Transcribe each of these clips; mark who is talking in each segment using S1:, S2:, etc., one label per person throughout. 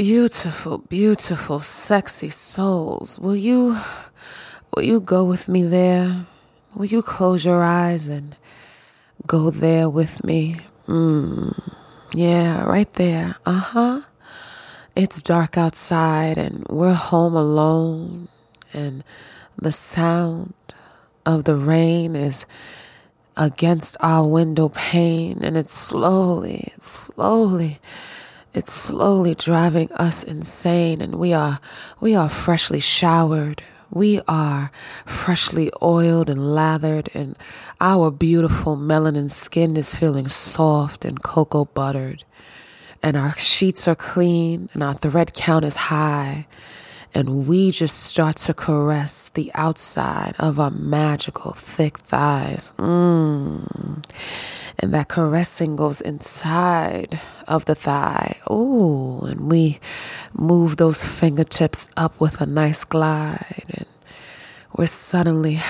S1: beautiful, beautiful, sexy souls, will you will you go with me there? Will you close your eyes and go there with me? Mm. Yeah, right there. Uh-huh. It's dark outside and we're home alone and the sound of the rain is against our window pane and it's slowly, it's slowly it's slowly driving us insane and we are we are freshly showered. We are freshly oiled and lathered and our beautiful melanin skin is feeling soft and cocoa buttered. And our sheets are clean and our thread count is high and we just start to caress the outside of our magical thick thighs. Mm. And that caressing goes inside of the thigh. Ooh, and we move those fingertips up with a nice glide. And we're suddenly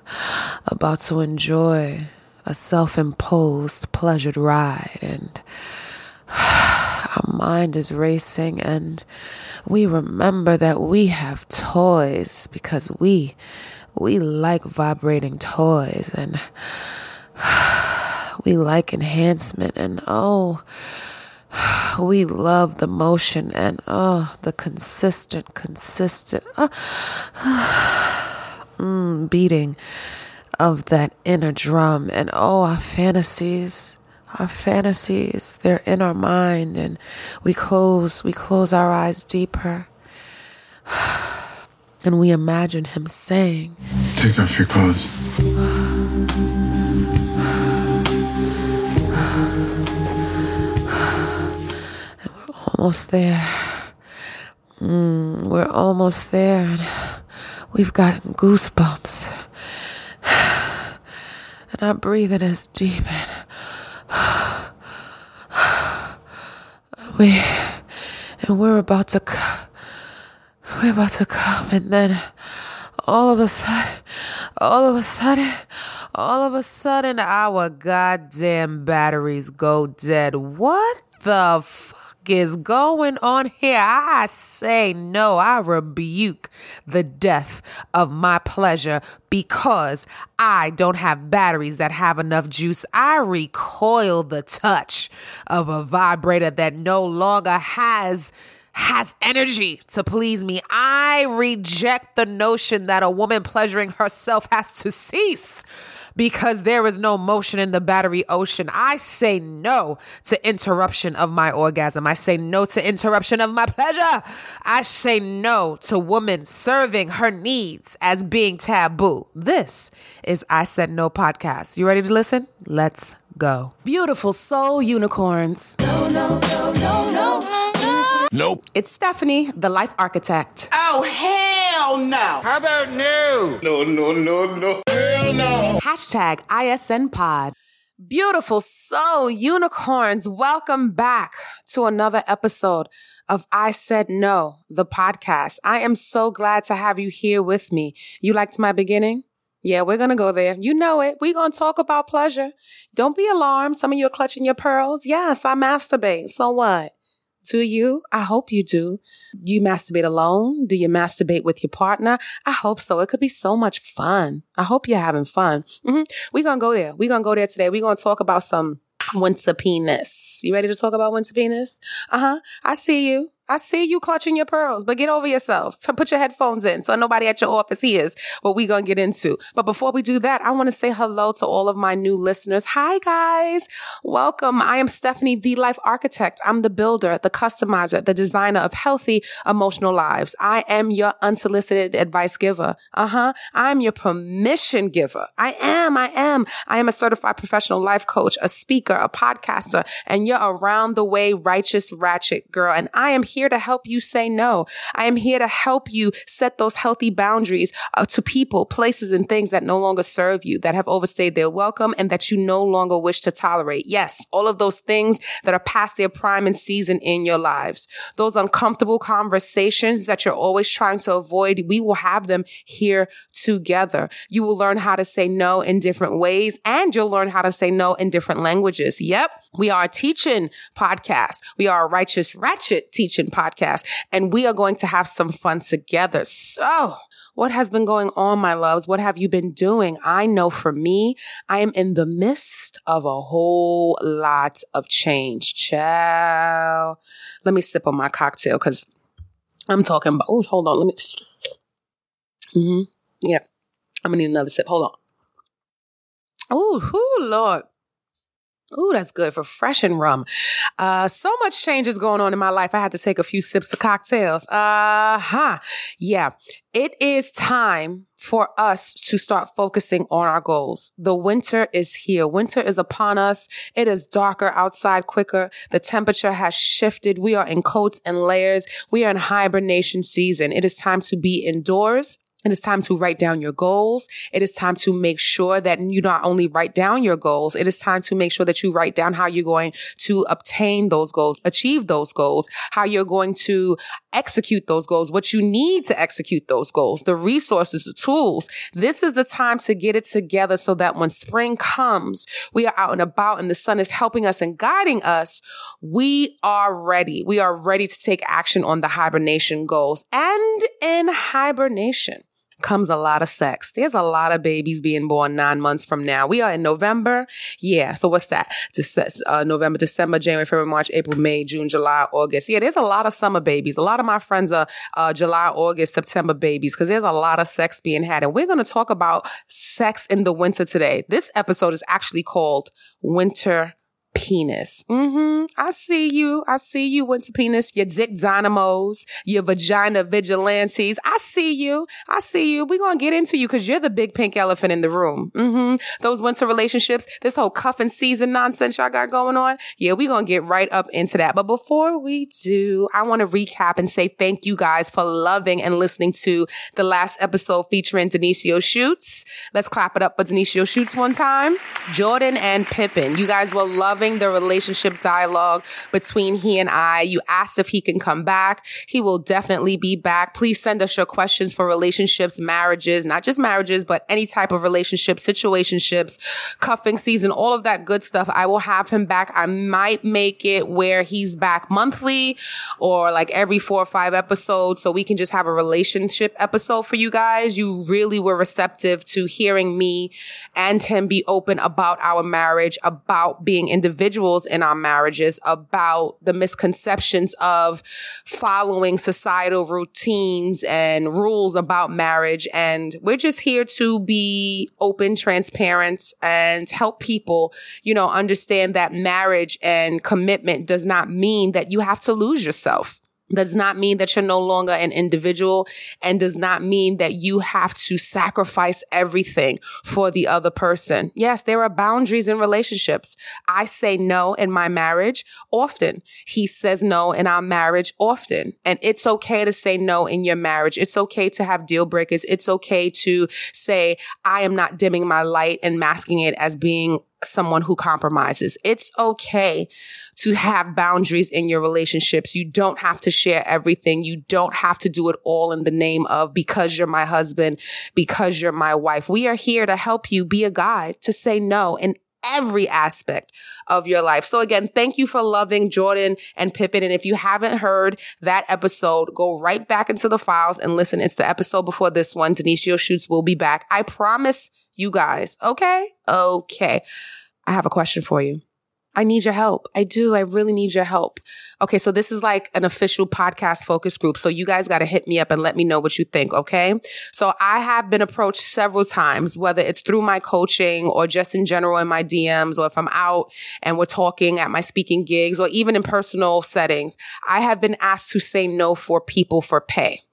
S1: about to enjoy a self imposed, pleasured ride. And our mind is racing and we remember that we have toys because we we like vibrating toys and we like enhancement and oh we love the motion and oh the consistent consistent uh, mm, beating of that inner drum and oh our fantasies our fantasies. They're in our mind and we close we close our eyes deeper. And we imagine him saying
S2: take off your clothes.
S1: And we're almost there. Mm, we're almost there and we've got goosebumps. And our breathing is deep and we and we're about to we're about to come and then all of a sudden all of a sudden all of a sudden our goddamn batteries go dead. What the is going on here? I say no. I rebuke the death of my pleasure because I don't have batteries that have enough juice. I recoil the touch of a vibrator that no longer has has energy to please me. I reject the notion that a woman pleasuring herself has to cease because there is no motion in the battery ocean. I say no to interruption of my orgasm. I say no to interruption of my pleasure. I say no to woman serving her needs as being taboo. This is I Said No podcast. You ready to listen? Let's go. Beautiful soul unicorns. No, no, no, no, no.
S3: Nope.
S1: It's Stephanie, the life architect.
S4: Oh, hell no.
S3: How about no?
S2: No, no, no, no.
S3: Hell no.
S1: Hashtag ISN Pod. Beautiful soul unicorns, welcome back to another episode of I Said No, the podcast. I am so glad to have you here with me. You liked my beginning? Yeah, we're going to go there. You know it. We're going to talk about pleasure. Don't be alarmed. Some of you are clutching your pearls. Yes, I masturbate. So what? Do you? I hope you do. Do you masturbate alone? Do you masturbate with your partner? I hope so. It could be so much fun. I hope you're having fun. Mm-hmm. We're going to go there. We're going to go there today. We're going to talk about some winter penis. You ready to talk about winter penis? Uh huh. I see you. I see you clutching your pearls, but get over yourself. So put your headphones in so nobody at your office hears what we're going to get into. But before we do that, I want to say hello to all of my new listeners. Hi, guys. Welcome. I am Stephanie, the life architect. I'm the builder, the customizer, the designer of healthy emotional lives. I am your unsolicited advice giver. Uh huh. I'm your permission giver. I am. I am. I am a certified professional life coach, a speaker, a podcaster, and you're around the way righteous ratchet girl. And I am here to help you say no. I am here to help you set those healthy boundaries uh, to people, places, and things that no longer serve you, that have overstayed their welcome, and that you no longer wish to tolerate. Yes, all of those things that are past their prime and season in your lives. Those uncomfortable conversations that you're always trying to avoid, we will have them here together. You will learn how to say no in different ways, and you'll learn how to say no in different languages. Yep, we are a teaching podcast. We are a righteous ratchet teaching Podcast, and we are going to have some fun together. So, what has been going on, my loves? What have you been doing? I know for me, I am in the midst of a whole lot of change. Ciao. Let me sip on my cocktail because I'm talking about, oh, hold on. Let me. Mm-hmm. Yeah. I'm going to need another sip. Hold on. Oh, Lord. Ooh, that's good for fresh and rum. Uh, so much change is going on in my life. I had to take a few sips of cocktails. Uh huh. Yeah. It is time for us to start focusing on our goals. The winter is here. Winter is upon us. It is darker outside quicker. The temperature has shifted. We are in coats and layers. We are in hibernation season. It is time to be indoors. It is time to write down your goals. It is time to make sure that you not only write down your goals, it is time to make sure that you write down how you're going to obtain those goals, achieve those goals, how you're going to execute those goals, what you need to execute those goals, the resources, the tools. This is the time to get it together so that when spring comes, we are out and about and the sun is helping us and guiding us. We are ready. We are ready to take action on the hibernation goals and in hibernation comes a lot of sex. There's a lot of babies being born nine months from now. We are in November. Yeah. So what's that? Uh, November, December, January, February, March, April, May, June, July, August. Yeah. There's a lot of summer babies. A lot of my friends are uh, July, August, September babies because there's a lot of sex being had. And we're going to talk about sex in the winter today. This episode is actually called Winter penis. Mm-hmm. I see you. I see you, winter penis. Your dick dynamos, your vagina vigilantes. I see you. I see you. We're going to get into you because you're the big pink elephant in the room. Mm-hmm. Those winter relationships, this whole cuffing season nonsense y'all got going on. Yeah, we're going to get right up into that. But before we do, I want to recap and say thank you guys for loving and listening to the last episode featuring Denisio Shoots. Let's clap it up for Denisio Shoots one time. Jordan and Pippen. You guys were loving the relationship dialogue between he and I. You asked if he can come back. He will definitely be back. Please send us your questions for relationships, marriages, not just marriages, but any type of relationship, situationships, cuffing season, all of that good stuff. I will have him back. I might make it where he's back monthly or like every four or five episodes so we can just have a relationship episode for you guys. You really were receptive to hearing me and him be open about our marriage, about being individual individuals in our marriages about the misconceptions of following societal routines and rules about marriage. And we're just here to be open, transparent and help people, you know, understand that marriage and commitment does not mean that you have to lose yourself does not mean that you're no longer an individual and does not mean that you have to sacrifice everything for the other person. Yes, there are boundaries in relationships. I say no in my marriage often. He says no in our marriage often. And it's okay to say no in your marriage. It's okay to have deal breakers. It's okay to say, I am not dimming my light and masking it as being someone who compromises. It's okay to have boundaries in your relationships. You don't have to share everything. You don't have to do it all in the name of because you're my husband, because you're my wife. We are here to help you be a guide to say no in every aspect of your life. So again, thank you for loving Jordan and Pippen. And if you haven't heard that episode, go right back into the files and listen. It's the episode before this one. Denisio Shoots will be back. I promise you guys. Okay? Okay. I have a question for you. I need your help. I do. I really need your help. Okay. So this is like an official podcast focus group. So you guys got to hit me up and let me know what you think. Okay. So I have been approached several times, whether it's through my coaching or just in general in my DMs, or if I'm out and we're talking at my speaking gigs or even in personal settings. I have been asked to say no for people for pay.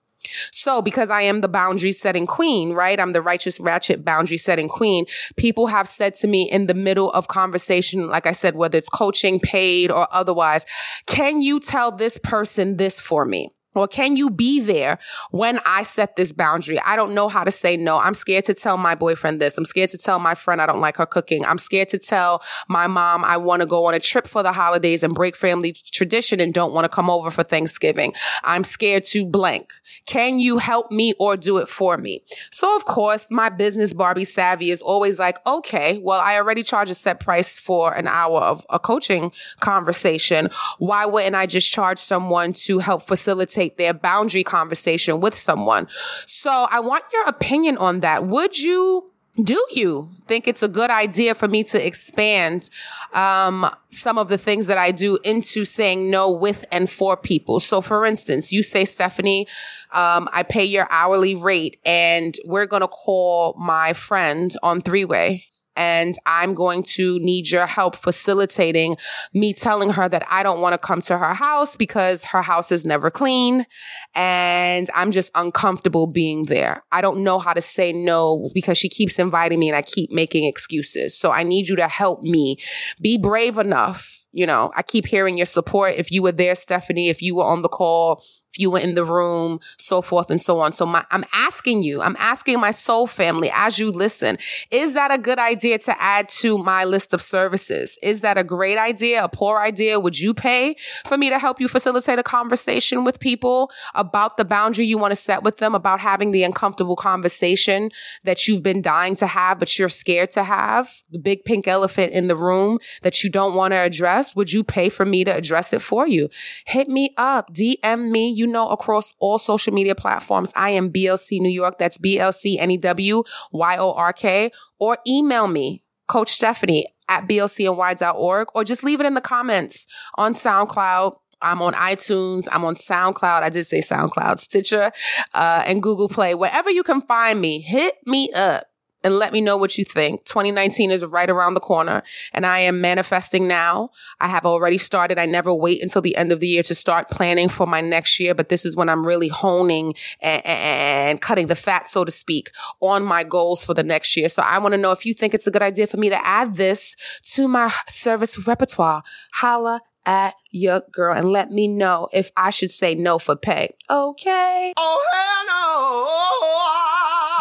S1: So because I am the boundary setting queen, right? I'm the righteous ratchet boundary setting queen. People have said to me in the middle of conversation, like I said, whether it's coaching, paid or otherwise, can you tell this person this for me? Or can you be there when I set this boundary? I don't know how to say no. I'm scared to tell my boyfriend this. I'm scared to tell my friend I don't like her cooking. I'm scared to tell my mom I want to go on a trip for the holidays and break family tradition and don't want to come over for Thanksgiving. I'm scared to blank. Can you help me or do it for me? So of course, my business Barbie savvy is always like, okay, well, I already charge a set price for an hour of a coaching conversation. Why wouldn't I just charge someone to help facilitate facilitate their boundary conversation with someone. So I want your opinion on that. Would you do you think it's a good idea for me to expand um, some of the things that I do into saying no with and for people? So, for instance, you say, Stephanie, um, I pay your hourly rate, and we're going to call my friend on three way and I'm going to need your help facilitating me telling her that I don't want to come to her house because her house is never clean and I'm just uncomfortable being there. I don't know how to say no because she keeps inviting me and I keep making excuses. So I need you to help me be brave enough. You know, I keep hearing your support. If you were there, Stephanie, if you were on the call, you were in the room, so forth and so on. So my, I'm asking you, I'm asking my soul family as you listen, is that a good idea to add to my list of services? Is that a great idea, a poor idea? Would you pay for me to help you facilitate a conversation with people about the boundary you want to set with them, about having the uncomfortable conversation that you've been dying to have, but you're scared to have? The big pink elephant in the room that you don't want to address? Would you pay for me to address it for you? Hit me up, DM me. You you know, across all social media platforms, I am BLC New York. That's BLC N E W Y O R K. Or email me, Coach Stephanie at blcny.org, or just leave it in the comments on SoundCloud. I'm on iTunes. I'm on SoundCloud. I did say SoundCloud, Stitcher, uh, and Google Play. Wherever you can find me, hit me up and let me know what you think. 2019 is right around the corner and I am manifesting now. I have already started. I never wait until the end of the year to start planning for my next year, but this is when I'm really honing and, and cutting the fat, so to speak, on my goals for the next year. So I want to know if you think it's a good idea for me to add this to my service repertoire. Holla at your girl and let me know if I should say no for pay. Okay.
S3: Oh, hell no.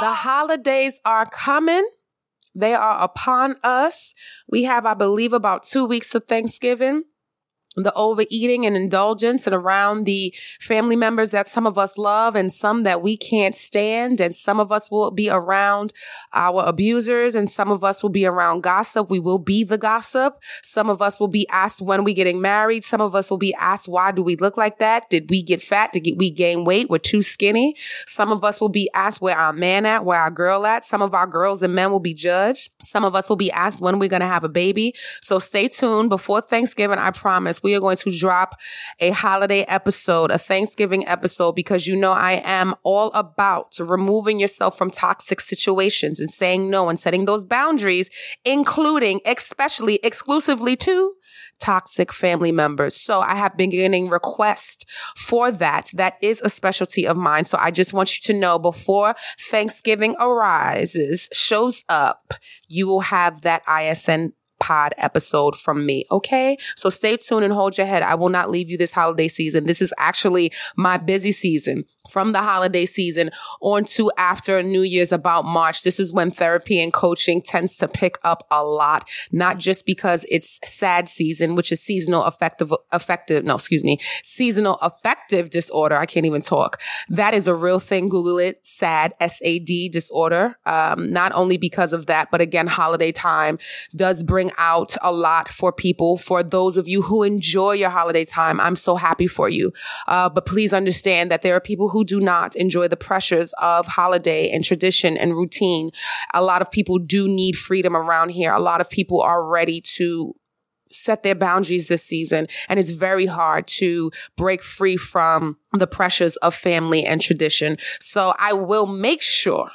S1: The holidays are coming. They are upon us. We have, I believe, about two weeks of Thanksgiving the overeating and indulgence and around the family members that some of us love and some that we can't stand. And some of us will be around our abusers and some of us will be around gossip. We will be the gossip. Some of us will be asked when we getting married. Some of us will be asked, why do we look like that? Did we get fat? Did we gain weight? We're too skinny. Some of us will be asked where our man at, where our girl at. Some of our girls and men will be judged. Some of us will be asked when we're going to have a baby. So stay tuned before Thanksgiving. I promise we are going to drop a holiday episode, a Thanksgiving episode, because you know I am all about removing yourself from toxic situations and saying no and setting those boundaries, including, especially, exclusively to toxic family members. So I have been getting requests for that. That is a specialty of mine. So I just want you to know before Thanksgiving arises, shows up, you will have that ISN pod episode from me. Okay. So stay tuned and hold your head. I will not leave you this holiday season. This is actually my busy season from the holiday season on to after New Year's about March. This is when therapy and coaching tends to pick up a lot, not just because it's sad season, which is seasonal affective, affective, no, excuse me, seasonal affective disorder. I can't even talk. That is a real thing. Google it. SAD, S-A-D disorder. Um, not only because of that, but again, holiday time does bring out a lot for people. For those of you who enjoy your holiday time, I'm so happy for you. Uh, but please understand that there are people who do not enjoy the pressures of holiday and tradition and routine. A lot of people do need freedom around here. A lot of people are ready to set their boundaries this season. And it's very hard to break free from the pressures of family and tradition. So I will make sure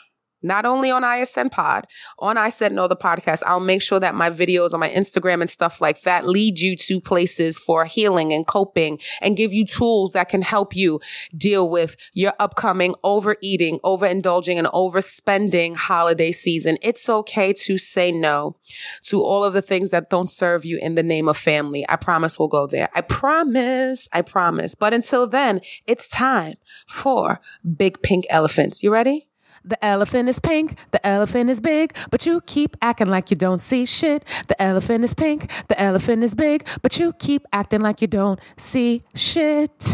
S1: not only on ISN Pod, on I Said No, the podcast, I'll make sure that my videos on my Instagram and stuff like that lead you to places for healing and coping and give you tools that can help you deal with your upcoming overeating, overindulging, and overspending holiday season. It's okay to say no to all of the things that don't serve you in the name of family. I promise we'll go there. I promise. I promise. But until then, it's time for Big Pink Elephants. You ready? The elephant is pink, the elephant is big, but you keep acting like you don't see shit. The elephant is pink, the elephant is big, but you keep acting like you don't see shit.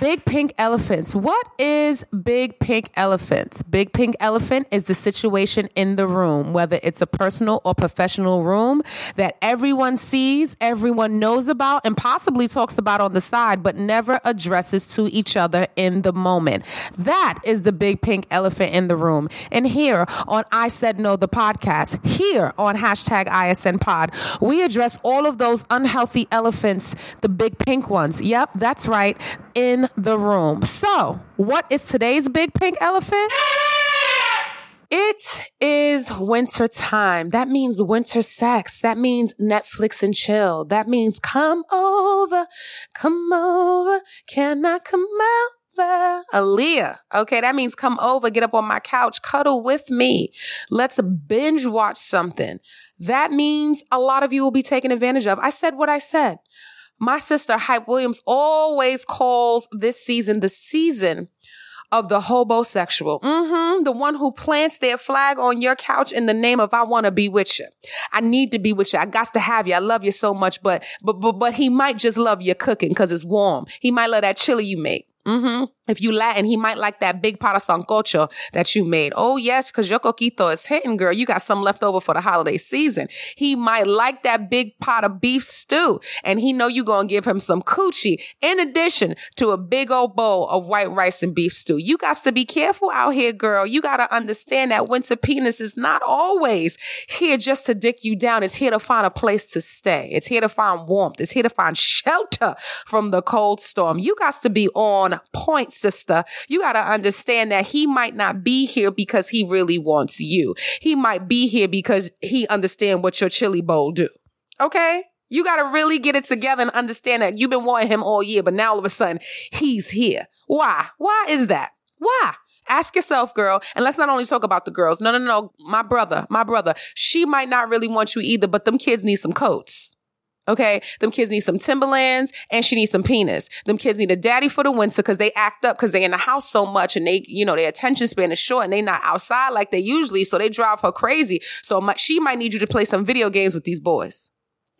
S1: Big pink elephants. What is big pink elephants? Big pink elephant is the situation in the room, whether it's a personal or professional room that everyone sees, everyone knows about, and possibly talks about on the side, but never addresses to each other in the moment. That is the big pink elephant in the room. And here on I Said No, the podcast, here on hashtag ISN Pod, we address all of those unhealthy elephants, the big pink ones. Yep, that's right, in the room. So, what is today's big pink elephant? It is winter time. That means winter sex. That means Netflix and chill. That means come over, come over. Can I come over? Aaliyah. Okay, that means come over, get up on my couch, cuddle with me. Let's binge watch something. That means a lot of you will be taken advantage of. I said what I said. My sister, Hype Williams, always calls this season the season of the hobosexual. Mm-hmm. The one who plants their flag on your couch in the name of I want to be with you. I need to be with you. I got to have you. I love you so much, but but but, but he might just love your cooking because it's warm. He might love that chili you make. Mm-hmm. If you Latin, he might like that big pot of sancocho that you made. Oh, yes, because your coquito is hitting, girl. You got some left over for the holiday season. He might like that big pot of beef stew, and he know you to give him some coochie in addition to a big old bowl of white rice and beef stew. You got to be careful out here, girl. You got to understand that winter penis is not always here just to dick you down. It's here to find a place to stay. It's here to find warmth. It's here to find shelter from the cold storm. You got to be on point sister, you got to understand that he might not be here because he really wants you. He might be here because he understand what your chili bowl do. Okay? You got to really get it together and understand that you've been wanting him all year, but now all of a sudden he's here. Why? Why is that? Why? Ask yourself, girl, and let's not only talk about the girls. No, no, no. My brother, my brother, she might not really want you either, but them kids need some coats. Okay. Them kids need some Timberlands and she needs some penis. Them kids need a daddy for the winter because they act up because they in the house so much and they, you know, their attention span is short and they not outside like they usually. So they drive her crazy. So my, she might need you to play some video games with these boys.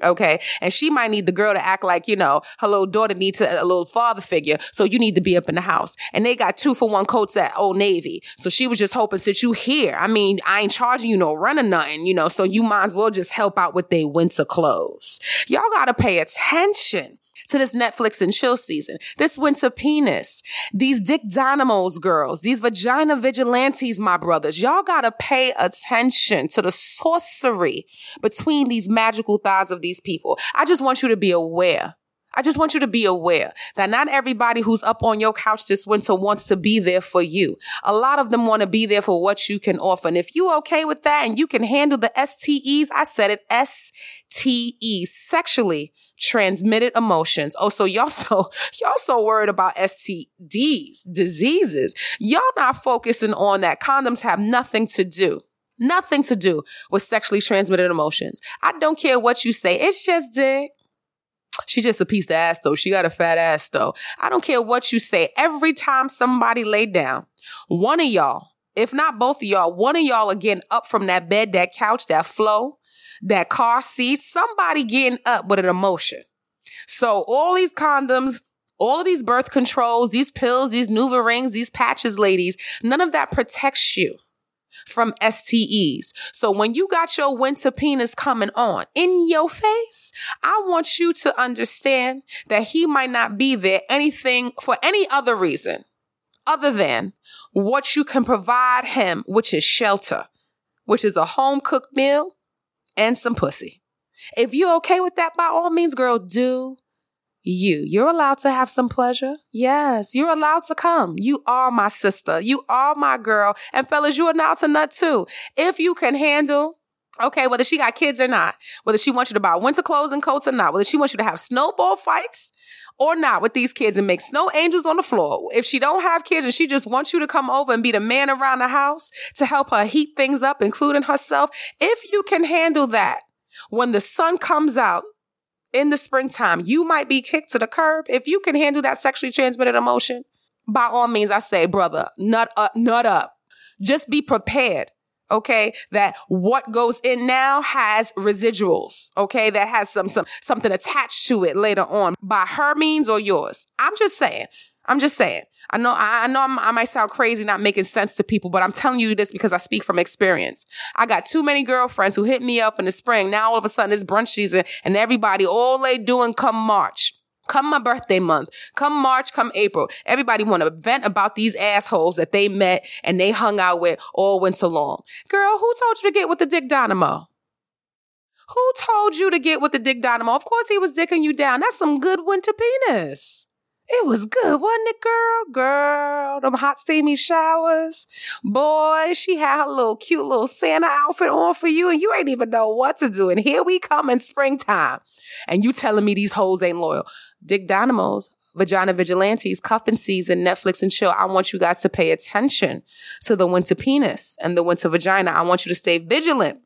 S1: Okay. And she might need the girl to act like, you know, her little daughter needs a, a, little father figure. So you need to be up in the house. And they got two for one coats at Old Navy. So she was just hoping since you here, I mean, I ain't charging you no run or nothing, you know, so you might as well just help out with their winter clothes. Y'all got to pay attention to this Netflix and chill season. This winter penis, these dick dynamos girls, these vagina vigilantes, my brothers. Y'all gotta pay attention to the sorcery between these magical thighs of these people. I just want you to be aware I just want you to be aware that not everybody who's up on your couch this winter wants to be there for you. A lot of them want to be there for what you can offer. And if you okay with that and you can handle the STEs, I said it, STEs, sexually transmitted emotions. Oh, so y'all so, y'all so worried about STDs, diseases. Y'all not focusing on that. Condoms have nothing to do. Nothing to do with sexually transmitted emotions. I don't care what you say. It's just dick. She just a piece of ass though. She got a fat ass though. I don't care what you say. Every time somebody lay down, one of y'all, if not both of y'all, one of y'all are getting up from that bed, that couch, that flow, that car seat, somebody getting up with an emotion. So all these condoms, all of these birth controls, these pills, these NuvaRings, these patches, ladies, none of that protects you from STEs. So when you got your winter penis coming on in your face, I want you to understand that he might not be there anything for any other reason other than what you can provide him, which is shelter, which is a home cooked meal and some pussy. If you're okay with that, by all means, girl, do you. You're allowed to have some pleasure. Yes, you're allowed to come. You are my sister. You are my girl. And fellas, you're allowed to nut too. If you can handle Okay, whether she got kids or not, whether she wants you to buy winter clothes and coats or not, whether she wants you to have snowball fights or not with these kids and make snow angels on the floor. If she don't have kids and she just wants you to come over and be the man around the house to help her heat things up, including herself, if you can handle that, when the sun comes out, in the springtime, you might be kicked to the curb. If you can handle that sexually transmitted emotion, by all means, I say, brother, nut up, nut up. Just be prepared. Okay, that what goes in now has residuals. Okay, that has some some something attached to it later on by her means or yours. I'm just saying. I'm just saying. I know, I know I'm, i might sound crazy, not making sense to people, but I'm telling you this because I speak from experience. I got too many girlfriends who hit me up in the spring. Now all of a sudden it's brunch season and everybody, all they doing come March. Come my birthday month, come March, come April. Everybody want to vent about these assholes that they met and they hung out with all winter long. Girl, who told you to get with the dick dynamo? Who told you to get with the dick dynamo? Of course he was dicking you down. That's some good winter penis. It was good, wasn't it, girl? Girl, them hot steamy showers. Boy, she had her little cute little Santa outfit on for you, and you ain't even know what to do. And here we come in springtime. And you telling me these hoes ain't loyal. Dick Dynamos, Vagina Vigilantes, cuffing season, Netflix and chill. I want you guys to pay attention to the winter penis and the winter vagina. I want you to stay vigilant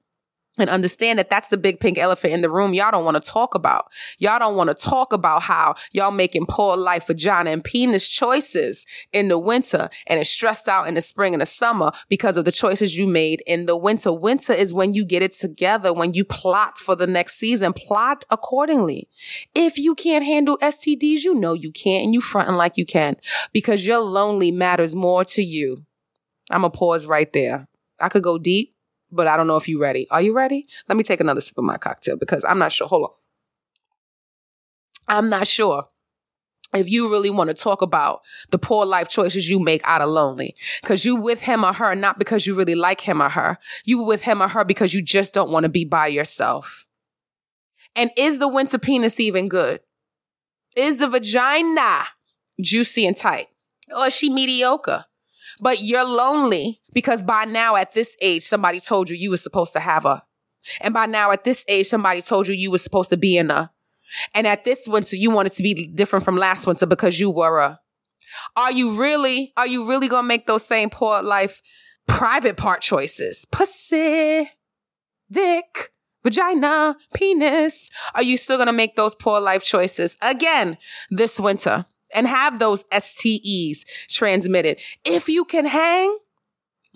S1: and understand that that's the big pink elephant in the room y'all don't want to talk about. Y'all don't want to talk about how y'all making poor life vagina and penis choices in the winter and it's stressed out in the spring and the summer because of the choices you made in the winter. Winter is when you get it together, when you plot for the next season, plot accordingly. If you can't handle STDs, you know you can't and you fronting like you can because your lonely matters more to you. I'm gonna pause right there. I could go deep but I don't know if you're ready. Are you ready? Let me take another sip of my cocktail because I'm not sure. Hold on. I'm not sure if you really want to talk about the poor life choices you make out of lonely. Cause you with him or her, not because you really like him or her. You with him or her because you just don't want to be by yourself. And is the winter penis even good? Is the vagina juicy and tight? Or is she mediocre? But you're lonely because by now at this age, somebody told you you were supposed to have a. And by now at this age, somebody told you you were supposed to be in a. And at this winter, you wanted to be different from last winter because you were a. Are you really, are you really going to make those same poor life private part choices? Pussy, dick, vagina, penis. Are you still going to make those poor life choices again this winter? And have those STEs transmitted. If you can hang,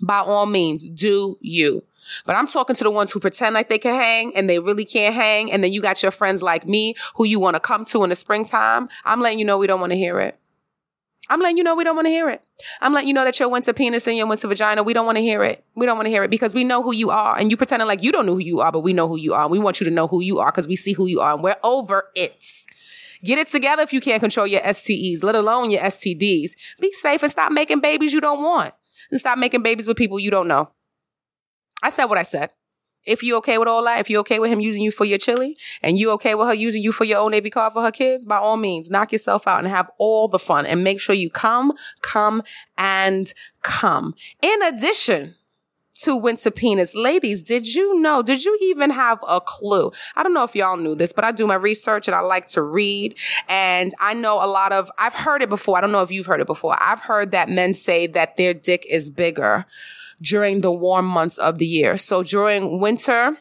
S1: by all means, do you. But I'm talking to the ones who pretend like they can hang and they really can't hang. And then you got your friends like me who you want to come to in the springtime. I'm letting you know we don't want to hear it. I'm letting you know we don't want to hear it. I'm letting you know that your winter penis and your winter vagina, we don't want to hear it. We don't want to hear it because we know who you are and you pretending like you don't know who you are, but we know who you are. And we want you to know who you are because we see who you are and we're over it. Get it together if you can't control your STEs, let alone your STDs. Be safe and stop making babies you don't want. And stop making babies with people you don't know. I said what I said. If you okay with all that, if you okay with him using you for your chili, and you okay with her using you for your Old Navy card for her kids, by all means, knock yourself out and have all the fun and make sure you come, come, and come. In addition, to winter penis. Ladies, did you know? Did you even have a clue? I don't know if y'all knew this, but I do my research and I like to read. And I know a lot of, I've heard it before. I don't know if you've heard it before. I've heard that men say that their dick is bigger during the warm months of the year. So during winter,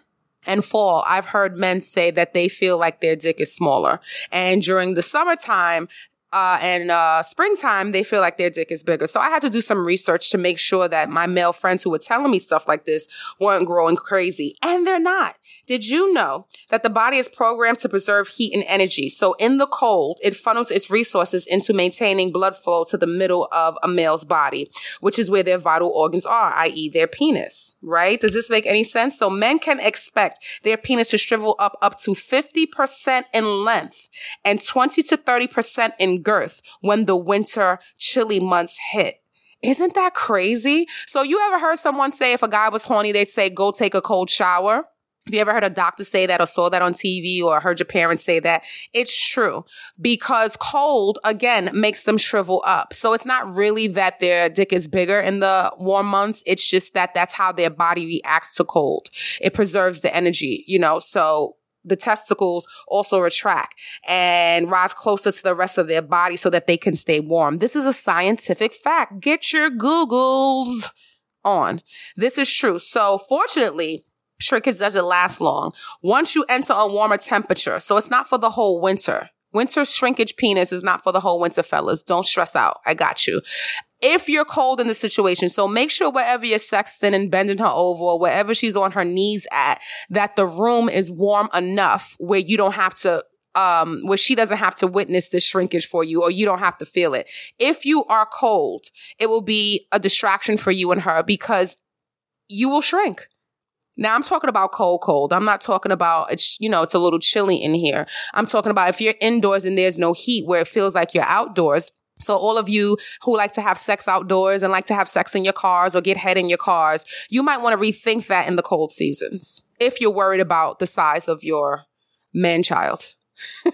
S1: and fall, I've heard men say that they feel like their dick is smaller. And during the summertime, uh, and uh, springtime, they feel like their dick is bigger. So I had to do some research to make sure that my male friends who were telling me stuff like this weren't growing crazy. And they're not. Did you know that the body is programmed to preserve heat and energy? So in the cold, it funnels its resources into maintaining blood flow to the middle of a male's body, which is where their vital organs are, i.e. their penis, right? Does this make any sense? So men can expect their penis to shrivel up up to 50% in length and 20 to 30% in girth when the winter chilly months hit. Isn't that crazy? So you ever heard someone say if a guy was horny, they'd say, go take a cold shower? Have you ever heard a doctor say that or saw that on TV or heard your parents say that, it's true because cold again makes them shrivel up. So it's not really that their dick is bigger in the warm months. It's just that that's how their body reacts to cold. It preserves the energy, you know, so the testicles also retract and rise closer to the rest of their body so that they can stay warm. This is a scientific fact. Get your Googles on. This is true. So fortunately, shrinkage doesn't last long. Once you enter a warmer temperature, so it's not for the whole winter. Winter shrinkage penis is not for the whole winter, fellas. Don't stress out. I got you. If you're cold in the situation, so make sure wherever you're sexting and bending her over or wherever she's on her knees at, that the room is warm enough where you don't have to um, where she doesn't have to witness the shrinkage for you or you don't have to feel it. If you are cold, it will be a distraction for you and her because you will shrink. Now I'm talking about cold, cold. I'm not talking about it's, you know, it's a little chilly in here. I'm talking about if you're indoors and there's no heat where it feels like you're outdoors. So all of you who like to have sex outdoors and like to have sex in your cars or get head in your cars, you might want to rethink that in the cold seasons. If you're worried about the size of your man child.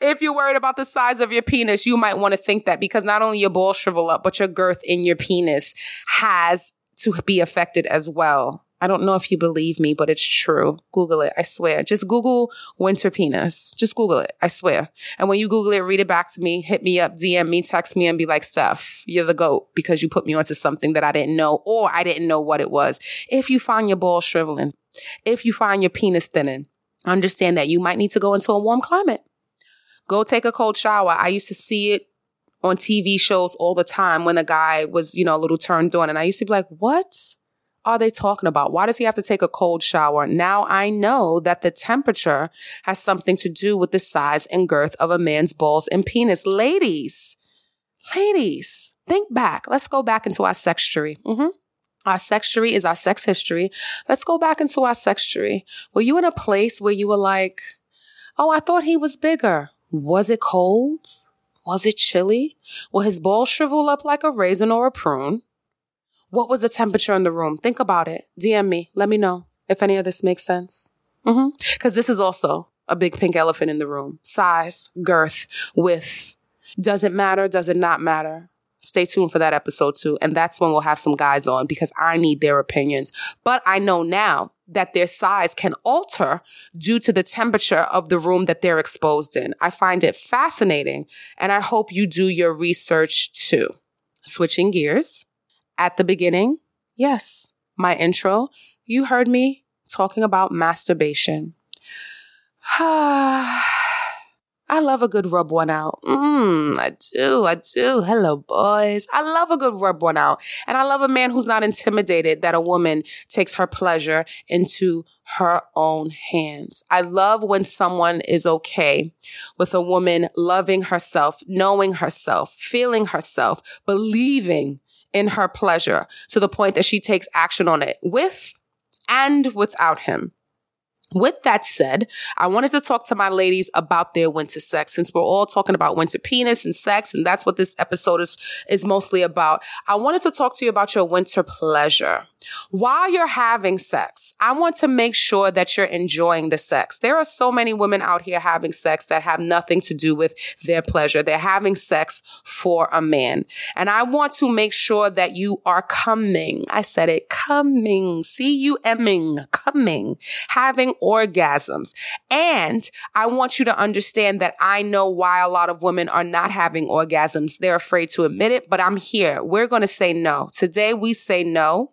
S1: if you're worried about the size of your penis, you might want to think that because not only your balls shrivel up, but your girth in your penis has to be affected as well. I don't know if you believe me, but it's true. Google it. I swear. Just Google winter penis. Just Google it. I swear. And when you Google it, read it back to me, hit me up, DM me, text me and be like, Steph, you're the goat because you put me onto something that I didn't know or I didn't know what it was. If you find your balls shriveling, if you find your penis thinning, understand that you might need to go into a warm climate. Go take a cold shower. I used to see it on TV shows all the time when a guy was, you know, a little turned on. And I used to be like, what are they talking about? Why does he have to take a cold shower? Now I know that the temperature has something to do with the size and girth of a man's balls and penis. Ladies, ladies, think back. Let's go back into our sexury. Mm-hmm. Our sexury is our sex history. Let's go back into our sexury. Were you in a place where you were like, oh, I thought he was bigger? Was it cold? Was it chilly? Will his balls shrivel up like a raisin or a prune? What was the temperature in the room? Think about it. DM me. Let me know if any of this makes sense. Mm-hmm. Cause this is also a big pink elephant in the room. Size, girth, width. Does it matter? Does it not matter? Stay tuned for that episode too. And that's when we'll have some guys on because I need their opinions. But I know now that their size can alter due to the temperature of the room that they're exposed in. I find it fascinating and I hope you do your research too. Switching gears. At the beginning, yes, my intro, you heard me talking about masturbation. I love a good rub one out. Mmm, I do, I do. Hello, boys. I love a good rub one out. And I love a man who's not intimidated that a woman takes her pleasure into her own hands. I love when someone is okay with a woman loving herself, knowing herself, feeling herself, believing in her pleasure to the point that she takes action on it with and without him. With that said, I wanted to talk to my ladies about their winter sex since we're all talking about winter penis and sex, and that's what this episode is, is mostly about. I wanted to talk to you about your winter pleasure. While you're having sex, I want to make sure that you're enjoying the sex. There are so many women out here having sex that have nothing to do with their pleasure. They're having sex for a man. And I want to make sure that you are coming. I said it coming, C-U-M-ing, coming, having orgasms. And I want you to understand that I know why a lot of women are not having orgasms. They're afraid to admit it, but I'm here. We're going to say no. Today we say no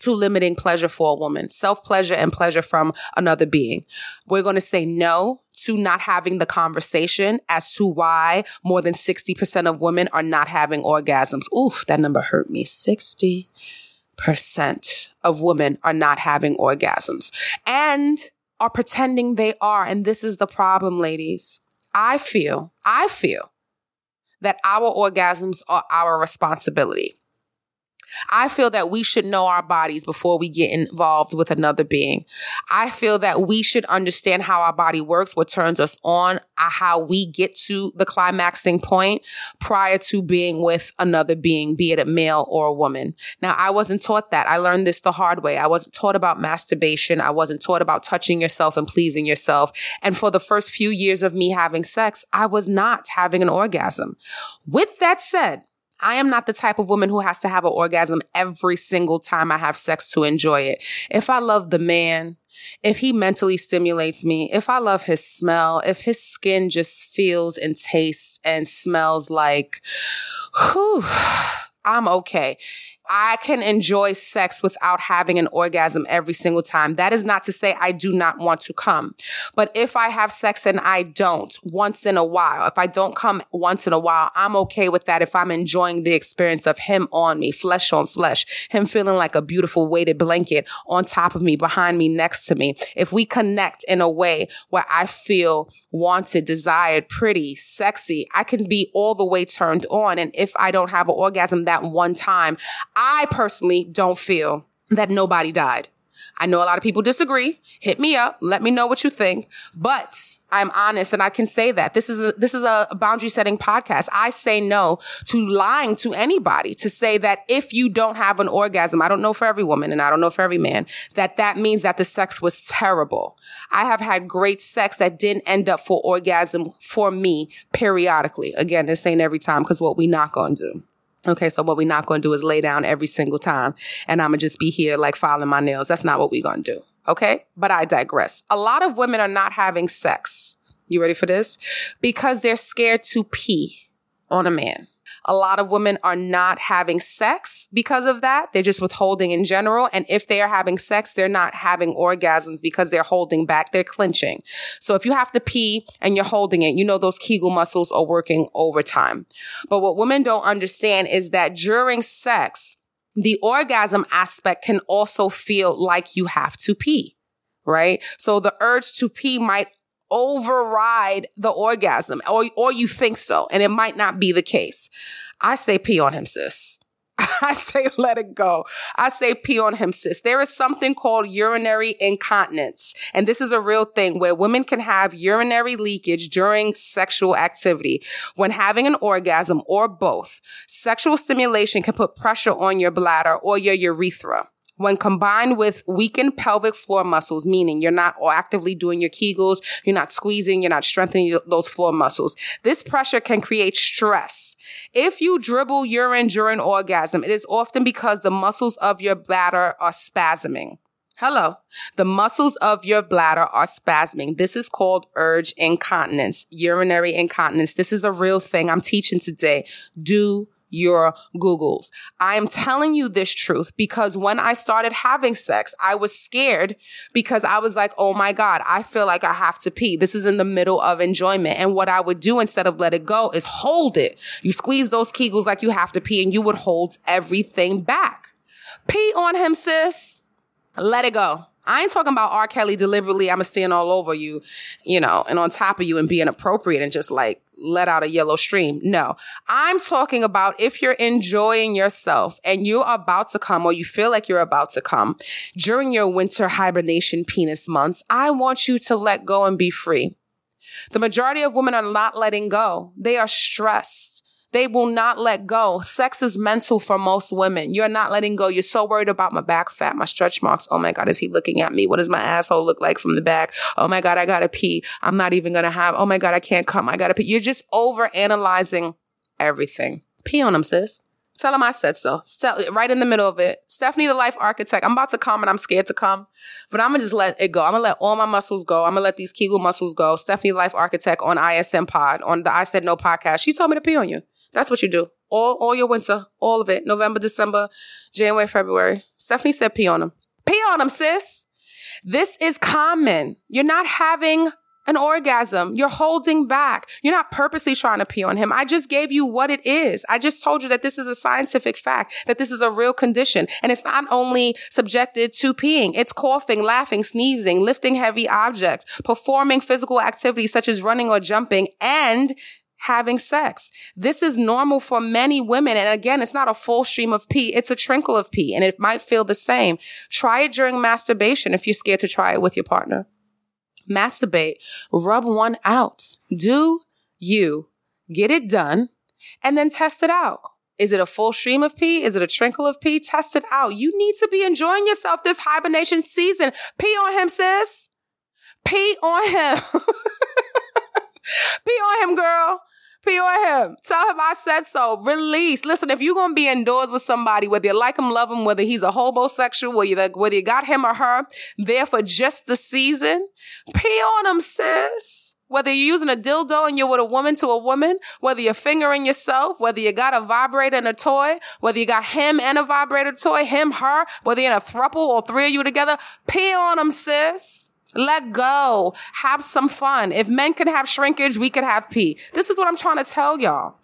S1: to limiting pleasure for a woman, self pleasure and pleasure from another being. We're going to say no to not having the conversation as to why more than 60% of women are not having orgasms. Ooh, that number hurt me. 60% of women are not having orgasms and are pretending they are. And this is the problem, ladies. I feel, I feel that our orgasms are our responsibility. I feel that we should know our bodies before we get involved with another being. I feel that we should understand how our body works, what turns us on, uh, how we get to the climaxing point prior to being with another being, be it a male or a woman. Now, I wasn't taught that. I learned this the hard way. I wasn't taught about masturbation. I wasn't taught about touching yourself and pleasing yourself. And for the first few years of me having sex, I was not having an orgasm. With that said, I am not the type of woman who has to have an orgasm every single time I have sex to enjoy it. If I love the man, if he mentally stimulates me, if I love his smell, if his skin just feels and tastes and smells like, whew, I'm okay. I can enjoy sex without having an orgasm every single time. That is not to say I do not want to come. But if I have sex and I don't once in a while, if I don't come once in a while, I'm okay with that if I'm enjoying the experience of him on me, flesh on flesh, him feeling like a beautiful weighted blanket on top of me, behind me, next to me. If we connect in a way where I feel wanted, desired, pretty, sexy, I can be all the way turned on. And if I don't have an orgasm that one time, I personally don't feel that nobody died. I know a lot of people disagree. Hit me up. Let me know what you think. But I'm honest and I can say that this is a, this is a boundary setting podcast. I say no to lying to anybody to say that if you don't have an orgasm, I don't know for every woman and I don't know for every man, that that means that the sex was terrible. I have had great sex that didn't end up for orgasm for me periodically. Again, this ain't every time because what we not to do. Okay, so what we're not going to do is lay down every single time and I'm going to just be here like filing my nails. That's not what we're going to do. Okay, but I digress. A lot of women are not having sex. You ready for this? Because they're scared to pee on a man. A lot of women are not having sex because of that. They're just withholding in general. And if they are having sex, they're not having orgasms because they're holding back. They're clenching. So if you have to pee and you're holding it, you know those Kegel muscles are working overtime. But what women don't understand is that during sex, the orgasm aspect can also feel like you have to pee right? So the urge to pee might override the orgasm or, or you think so. And it might not be the case. I say pee on him, sis. I say let it go. I say pee on him, sis. There is something called urinary incontinence. And this is a real thing where women can have urinary leakage during sexual activity. When having an orgasm or both, sexual stimulation can put pressure on your bladder or your urethra when combined with weakened pelvic floor muscles, meaning you're not actively doing your Kegels, you're not squeezing, you're not strengthening those floor muscles. This pressure can create stress. If you dribble urine during orgasm, it is often because the muscles of your bladder are spasming. Hello. The muscles of your bladder are spasming. This is called urge incontinence, urinary incontinence. This is a real thing I'm teaching today. Do your Googles. I am telling you this truth because when I started having sex, I was scared because I was like, oh my God, I feel like I have to pee. This is in the middle of enjoyment. And what I would do instead of let it go is hold it. You squeeze those Kegels like you have to pee and you would hold everything back. Pee on him, sis. Let it go. I ain't talking about R. Kelly deliberately, I'm going to stand all over you, you know, and on top of you and being appropriate and just like let out a yellow stream. No, I'm talking about if you're enjoying yourself and you're about to come or you feel like you're about to come during your winter hibernation penis months, I want you to let go and be free. The majority of women are not letting go. They are stressed. They will not let go. Sex is mental for most women. You're not letting go. You're so worried about my back fat, my stretch marks. Oh my God, is he looking at me? What does my asshole look like from the back? Oh my God, I gotta pee. I'm not even gonna have, oh my God, I can't come. I gotta pee. You're just over analyzing everything. Pee on him, sis. Tell him I said so. right in the middle of it. Stephanie, the life architect. I'm about to come and I'm scared to come, but I'm gonna just let it go. I'm gonna let all my muscles go. I'm gonna let these Kegel muscles go. Stephanie, life architect on ISN pod, on the I Said No podcast. She told me to pee on you. That's what you do. All all your winter, all of it. November, December, January, February. Stephanie said pee on them. Pee on them, sis. This is common. You're not having an orgasm. You're holding back. You're not purposely trying to pee on him. I just gave you what it is. I just told you that this is a scientific fact, that this is a real condition. And it's not only subjected to peeing. It's coughing, laughing, sneezing, lifting heavy objects, performing physical activities such as running or jumping, and having sex. This is normal for many women. And again, it's not a full stream of pee. It's a trinkle of pee and it might feel the same. Try it during masturbation if you're scared to try it with your partner. Masturbate, rub one out. Do you get it done and then test it out? Is it a full stream of pee? Is it a trinkle of pee? Test it out. You need to be enjoying yourself this hibernation season. Pee on him, sis. Pee on him. pee on him, girl. On him. Tell him I said so. Release. Listen, if you're gonna be indoors with somebody, whether you like him, love him, whether he's a homosexual, whether you, whether you got him or her there for just the season, pee on him, sis. Whether you're using a dildo and you're with a woman to a woman, whether you're fingering yourself, whether you got a vibrator and a toy, whether you got him and a vibrator toy, him, her, whether you're in a thruple or three of you together, pee on him, sis. Let go. Have some fun. If men can have shrinkage, we could have pee. This is what I'm trying to tell y'all.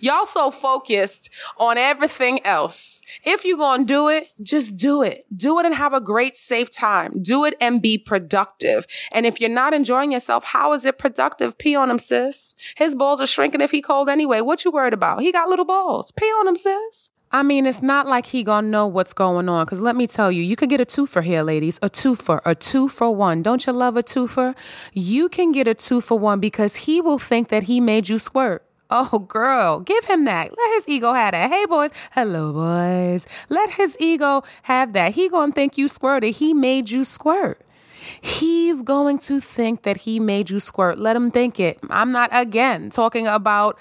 S1: Y'all so focused on everything else. If you're going to do it, just do it. Do it and have a great safe time. Do it and be productive. And if you're not enjoying yourself, how is it productive? Pee on him, sis. His balls are shrinking if he cold anyway. What you worried about? He got little balls. Pee on him, sis. I mean, it's not like he gonna know what's going on. Cause let me tell you, you can get a twofer here, ladies. A twofer, a two for one. Don't you love a twofer? You can get a two for one because he will think that he made you squirt. Oh, girl, give him that. Let his ego have that. Hey, boys. Hello, boys. Let his ego have that. He gonna think you squirted. He made you squirt. He's going to think that he made you squirt. Let him think it. I'm not, again, talking about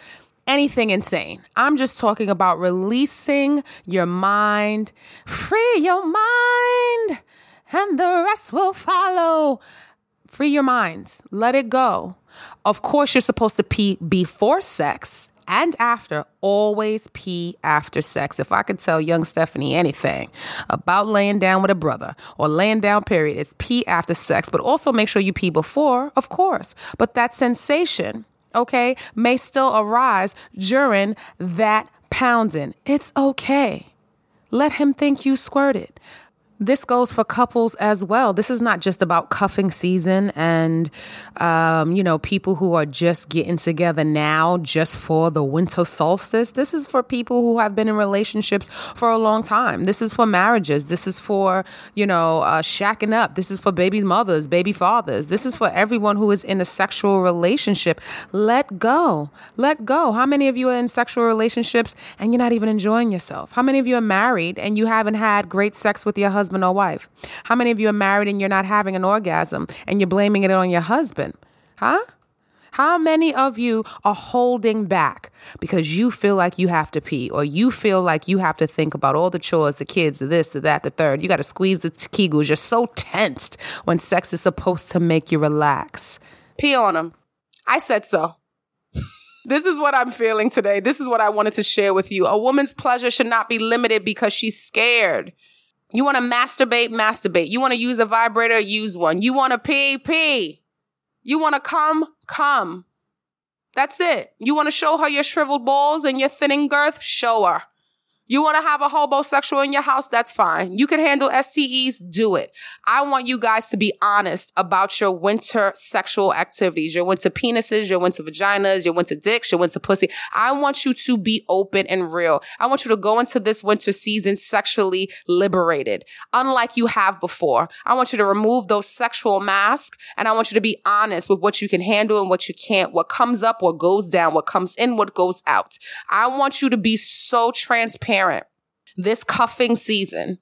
S1: anything insane. I'm just talking about releasing your mind. Free your mind, and the rest will follow. Free your mind. Let it go. Of course, you're supposed to pee before sex and after. Always pee after sex. If I could tell young Stephanie anything about laying down with a brother or laying down, period, it's pee after sex. But also make sure you pee before, of course. But that sensation, okay, may still arise during that pounding. It's okay. Let him think you squirted this goes for couples as well. This is not just about cuffing season and, um, you know, people who are just getting together now just for the winter solstice. This is for people who have been in relationships for a long time. This is for marriages. This is for, you know, uh, shacking up. This is for baby mothers, baby fathers. This is for everyone who is in a sexual relationship. Let go. Let go. How many of you are in sexual relationships and you're not even enjoying yourself? How many of you are married and you haven't had great sex with your husband? Husband or wife? How many of you are married and you're not having an orgasm and you're blaming it on your husband? Huh? How many of you are holding back because you feel like you have to pee or you feel like you have to think about all the chores, the kids, the this, the that, the third? You got to squeeze the kegels. You're so tensed when sex is supposed to make you relax. Pee on them. I said so. This is what I'm feeling today. This is what I wanted to share with you. A woman's pleasure should not be limited because she's scared. You want to masturbate, masturbate. You want to use a vibrator, use one. You want to pee, pee. You want to come, come. That's it. You want to show her your shriveled balls and your thinning girth? Show her. You want to have a homosexual in your house? That's fine. You can handle STEs? Do it. I want you guys to be honest about your winter sexual activities, your winter penises, your winter vaginas, your winter dicks, your winter pussy. I want you to be open and real. I want you to go into this winter season sexually liberated, unlike you have before. I want you to remove those sexual masks and I want you to be honest with what you can handle and what you can't, what comes up, what goes down, what comes in, what goes out. I want you to be so transparent parent this cuffing season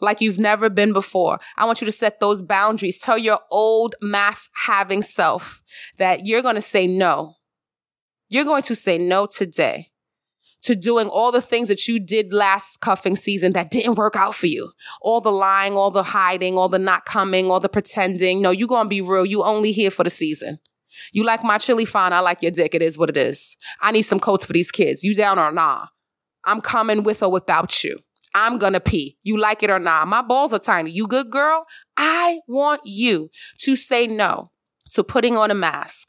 S1: like you've never been before. I want you to set those boundaries. Tell your old mass having self that you're going to say no. You're going to say no today to doing all the things that you did last cuffing season that didn't work out for you. All the lying, all the hiding, all the not coming, all the pretending. No, you're going to be real. You only here for the season. You like my chili fine. I like your dick. It is what it is. I need some coats for these kids. You down or nah? I'm coming with or without you. I'm gonna pee. You like it or not. My balls are tiny. You good girl? I want you to say no to putting on a mask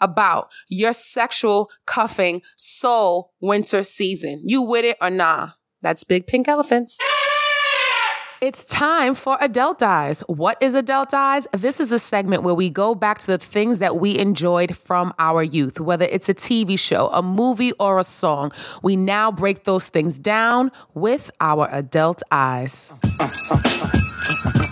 S1: about your sexual cuffing soul winter season. You with it or nah? That's big pink elephants. It's time for Adult Eyez. What is Adult Eyez? This is a segment where we go back to the things that we enjoyed from our youth, whether it's a TV show, a movie, or a song. We now break those things down with our adult eyes.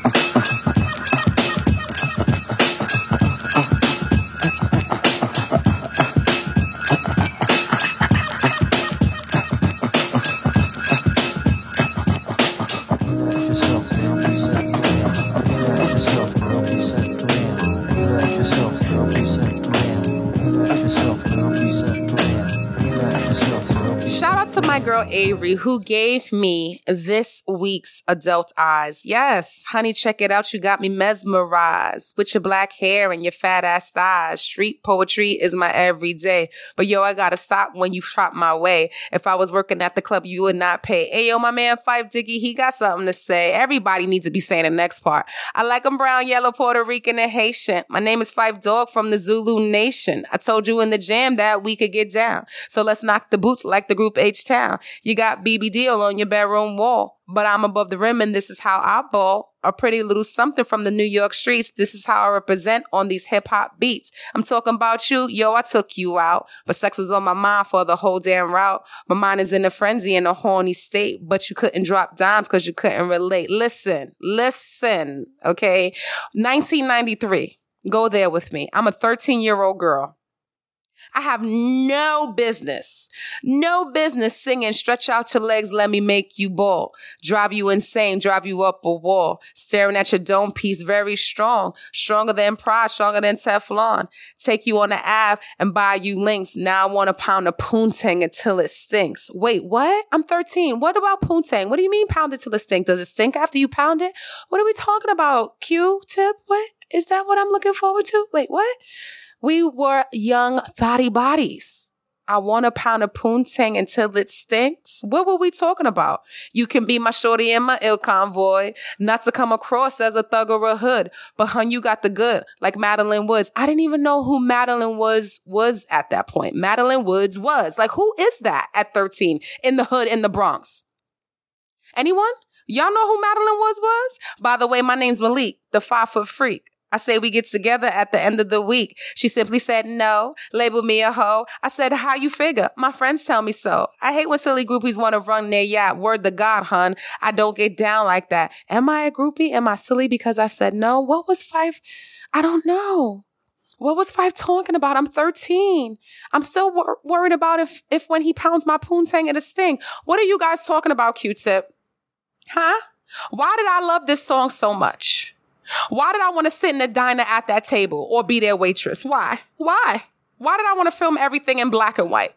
S1: girl Avery, who gave me this week's Adult Eyez. Yes, honey, check it out. You got me mesmerized with your black hair and your fat ass thighs. Street poetry is my everyday. But yo, I gotta stop when you trot my way. If I was working at the club, you would not pay. Hey, yo, my man Phife Diggy, he got something to say. Everybody needs to be saying the next part. I like them brown, yellow, Puerto Rican, and Haitian. My name is Phife Dawg from the Zulu Nation. I told you in the jam that we could get down. So let's knock the boots like the group H Town. You got BBD on your bedroom wall, but I'm above the rim and this is how I ball. A pretty little something from the New York streets. This is how I represent on these hip hop beats. I'm talking about you. Yo, I took you out, but sex was on my mind for the whole damn route. My mind is in a frenzy in a horny state, but you couldn't drop dimes because you couldn't relate. Listen, listen, okay? 1993. Go there with me. I'm a 13 year old girl. I have no business, no business singing, stretch out your legs, let me make you ball, drive you insane, drive you up a wall, staring at your dome piece, very strong, stronger than pride, stronger than Teflon, take you on the Ave and buy you links. Now I want to pound a poontang until it stinks. Wait, what? I'm 13. What about poontang? What do you mean pound it till it stinks? Does it stink after you pound it? What are we talking about? Q-tip? What? Is that what I'm looking forward to? Wait, what? We were young fatty bodies. I want a pound of poontang until it stinks. What were we talking about? You can be my shorty and my ill convoy, not to come across as a thug or a hood, but hun, you got the good, like Madeline Woods. I didn't even know who Madeline was was at that point. Madeline Woods was like, who is that at 13 in the hood in the Bronx? Anyone? Y'all know who Madeline Woods was? By the way, my name's Malik, the five foot freak. I say we get together at the end of the week. She simply said no, labeled me a hoe. I said, how you figure? My friends tell me so. I hate when silly groupies want to run their yacht. Word to God, hun. I don't get down like that. Am I a groupie? Am I silly because I said no? What was five? I don't know. What was Phife talking about? I'm 13. I'm still wor- worried about if, if when he pounds my poontang it'll sting. What are you guys talking about, Q-tip? Huh? Why did I love this song so much? Why did I want to sit in the diner at that table or be their waitress? Why? Why? Why did I want to film everything in black and white?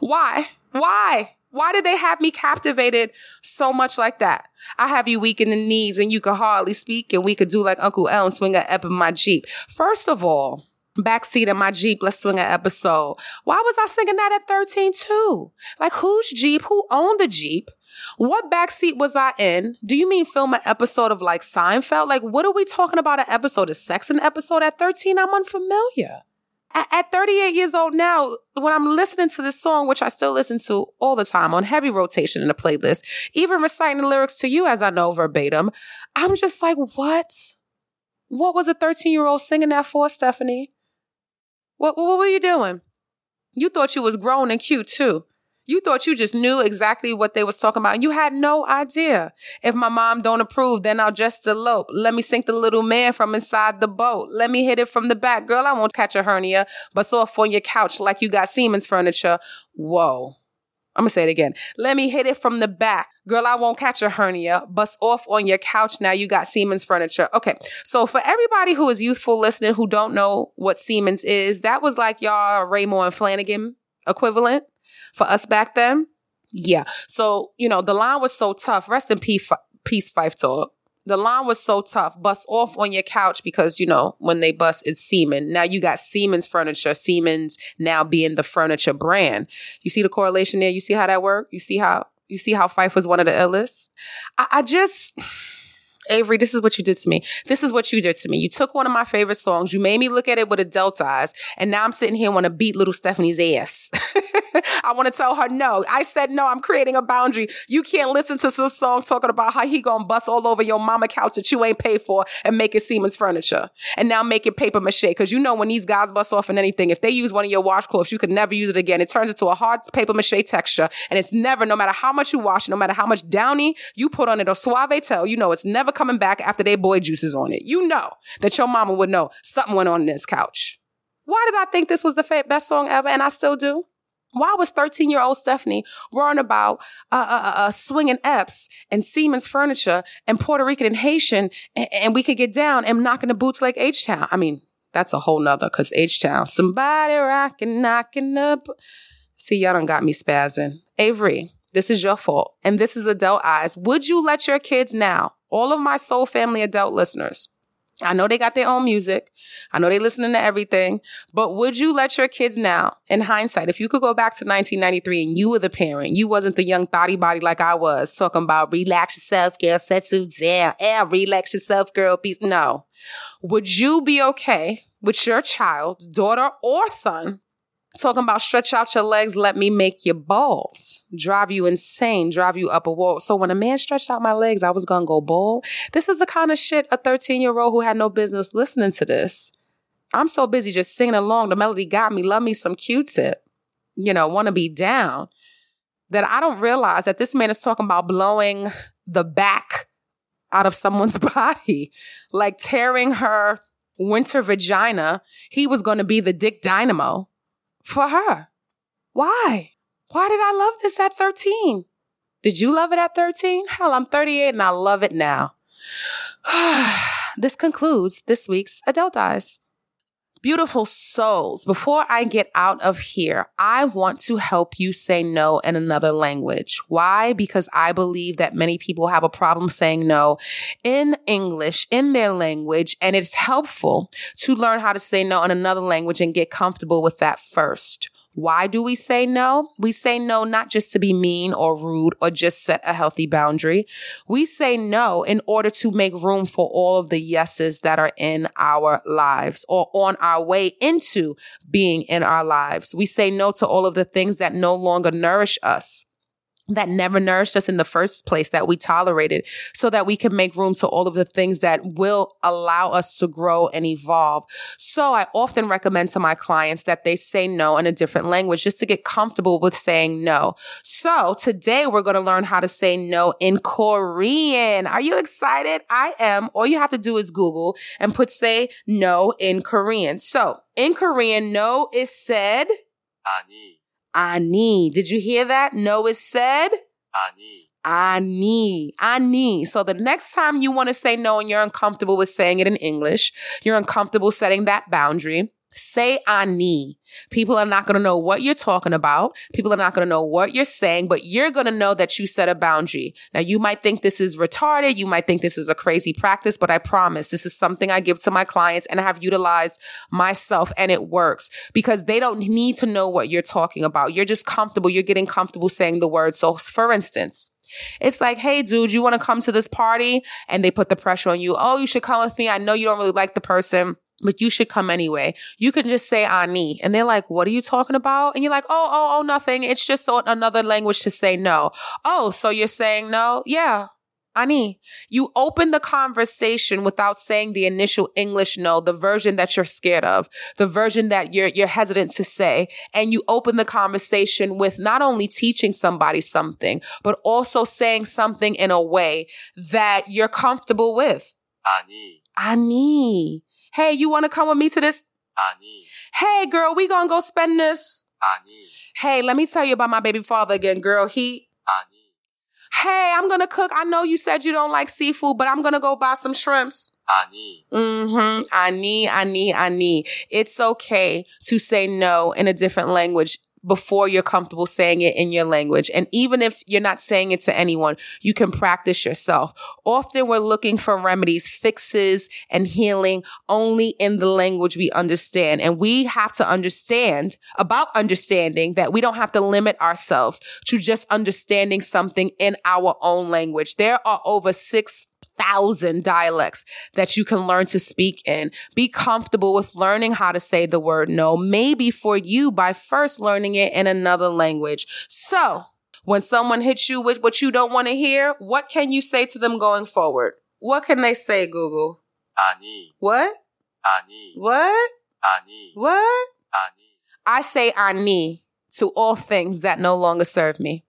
S1: Why? Why? Why did they have me captivated so much like that? I have you weak in the knees and you could hardly speak and we could do like Uncle L and swing a ep in my Jeep. First of all, backseat of my Jeep, let's swing an episode. Why was I singing that at 13 too? Like whose Jeep? Who owned the Jeep? What backseat was I in? Do you mean film an episode of like Seinfeld? Like, what are we talking about? An episode of sex? An episode at 13? I'm unfamiliar. At, at 38 years old now, when I'm listening to this song, which I still listen to all the time on heavy rotation in the playlist, even reciting the lyrics to you as I know verbatim, I'm just like, what? What was a 13 year old singing that for, Stephanie? What, what were you doing? You thought you was grown and cute too. You thought you just knew exactly what they was talking about. And you had no idea. If my mom don't approve, then I'll just elope. Let me sink the little man from inside the boat. Let me hit it from the back. Girl, I won't catch a hernia, but off on your couch like you got Seaman's furniture. Whoa. I'm gonna say it again. Let me hit it from the back. Girl, I won't catch a hernia. Bust off on your couch. Now you got Seaman's furniture. Okay. So for everybody who is youthful listening who don't know what Seaman's is, that was like y'all Raymour Flanigan equivalent for us back then. Yeah. So, you know, the line was so tough. Rest in peace, peace Phife Dawg. The line was so tough. Bust off on your couch because, you know, when they bust, it's Seaman's. Now you got Seaman's furniture, Seaman's now being the furniture brand. You see the correlation there? You see how that worked? You see how, you see how Phife was one of the illest? I, I just, Avery, this is what you did to me. This is what you did to me. You took one of my favorite songs. You made me look at it with adult eyes. And now I'm sitting here want to beat little Stephanie's ass. I want to tell her no. I said no. I'm creating a boundary. You can't listen to this song talking about how he gonna bust all over your mama couch that you ain't paid for and make it Seaman's furniture. And now make it paper mache. Cause you know when these guys bust off in anything, if they use one of your washcloths, you could never use it again. It turns into a hard paper mache texture. And it's never, no matter how much you wash, no matter how much downy you put on it or Suavitel, you know it's never coming back after they boy juices on it. You know that your mama would know something went on in this couch. Why did I think this was the best song ever? And I still do. Why was 13 year old Stephanie worrying about uh, uh, uh, uh, swinging Epps and Seaman's furniture and Puerto Rican and Haitian and, and we could get down and knocking the boots like H Town? I mean, that's a whole nother because H Town, somebody rocking, knocking up. See, y'all done got me spazzing. Avery, this is your fault. And this is adult eyes. Would you let your kids now, all of my soul family adult listeners, I know they got their own music. I know they listening to everything, but would you let your kids now, in hindsight, if you could go back to 1993 and you were the parent, you wasn't the young thotty body like I was, talking about relax yourself, girl, set you down, yeah, relax yourself, girl, peace. No. Would you be okay with your child, daughter or son, Talking about stretch out your legs, let me make you bald. Drive you insane, drive you up a wall. So when a man stretched out my legs, I was gonna go bald. This is the kind of shit a 13 year old who had no business listening to this. I'm so busy just singing along. The melody got me. Love me some Q-tip. You know, wanna be down. That I don't realize that this man is talking about blowing the back out of someone's body, like tearing her winter vagina. He was gonna be the dick dynamo for her. Why? Why did I love this at 13? Did you love it at 13? Hell, I'm 38 and I love it now. this concludes this week's Adult Eyez. Beautiful souls, before I get out of here, I want to help you say no in another language. Why? Because I believe that many people have a problem saying no in English, in their language, and it's helpful to learn how to say no in another language and get comfortable with that first. Why do we say no? We say no not just to be mean or rude or just set a healthy boundary. We say no in order to make room for all of the yeses that are in our lives or on our way into being in our lives. We say no to all of the things that no longer nourish us that never nourished us in the first place that we tolerated so that we can make room to all of the things that will allow us to grow and evolve. So I often recommend to my clients that they say no in a different language just to get comfortable with saying no. So today we're going to learn how to say no in Korean. Are you excited? I am. All you have to do is Google and put say no in Korean. So in Korean, no is said. 아니. Ani. Did you hear that? No is said. Ani. Ani. Ani. So the next time you want to say no and you're uncomfortable with saying it in English, you're uncomfortable setting that boundary, Say ani. People are not going to know what you're talking about. People are not going to know what you're saying, but you're going to know that you set a boundary. Now, you might think this is retarded. You might think this is a crazy practice, but I promise this is something I give to my clients and I have utilized myself and it works because they don't need to know what you're talking about. You're just comfortable. You're getting comfortable saying the word. So, for instance, it's like, hey, dude, you want to come to this party? And they put the pressure on you. Oh, you should come with me. I know you don't really like the person but you should come anyway. You can just say ani. And they're like, what are you talking about? And you're like, oh, oh, oh, nothing. It's just another language to say no. Oh, so you're saying no? Yeah. Ani. You open the conversation without saying the initial English no, the version that you're scared of, the version that you're, you're hesitant to say. And you open the conversation with not only teaching somebody something, but also saying something in a way that you're comfortable with. Ani. Ani. Hey, you want to come with me to this? 아니. Hey, girl, we gonna go spend this? 아니. Hey, let me tell you about my baby father again, girl. He. 아니. Hey, I'm gonna cook. I know you said you don't like seafood, but I'm gonna go buy some shrimps. 아니. Mm-hmm. 아니, 아니, 아니. It's okay to say no in a different language before you're comfortable saying it in your language. And even if you're not saying it to anyone, you can practice yourself. Often we're looking for remedies, fixes, and healing only in the language we understand. And we have to understand about understanding that we don't have to limit ourselves to just understanding something in our own language. There are over six thousand dialects that you can learn to speak in. Be comfortable with learning how to say the word no, maybe for you by first learning it in another language. So when someone hits you with what you don't want to hear, what can you say to them going forward? What can they say, Google?
S5: 아니,
S1: What?
S5: 아니,
S1: What?
S5: 아니,
S1: What?
S5: 아니.
S1: I say ani to all things that no longer serve me.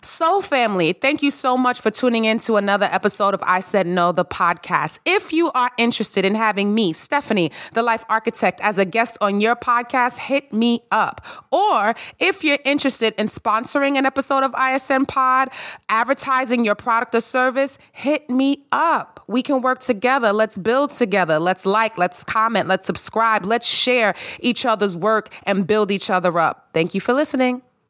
S1: So, family, thank you so much for tuning in to another episode of I Said No, the podcast. If you are interested in having me, Stephanie, the life architect, as a guest on your podcast, hit me up. Or if you're interested in sponsoring an episode of ISN Pod, advertising your product or service, hit me up. We can work together. Let's build together. Let's like, let's comment, let's subscribe, let's share each other's work and build each other up. Thank you for listening.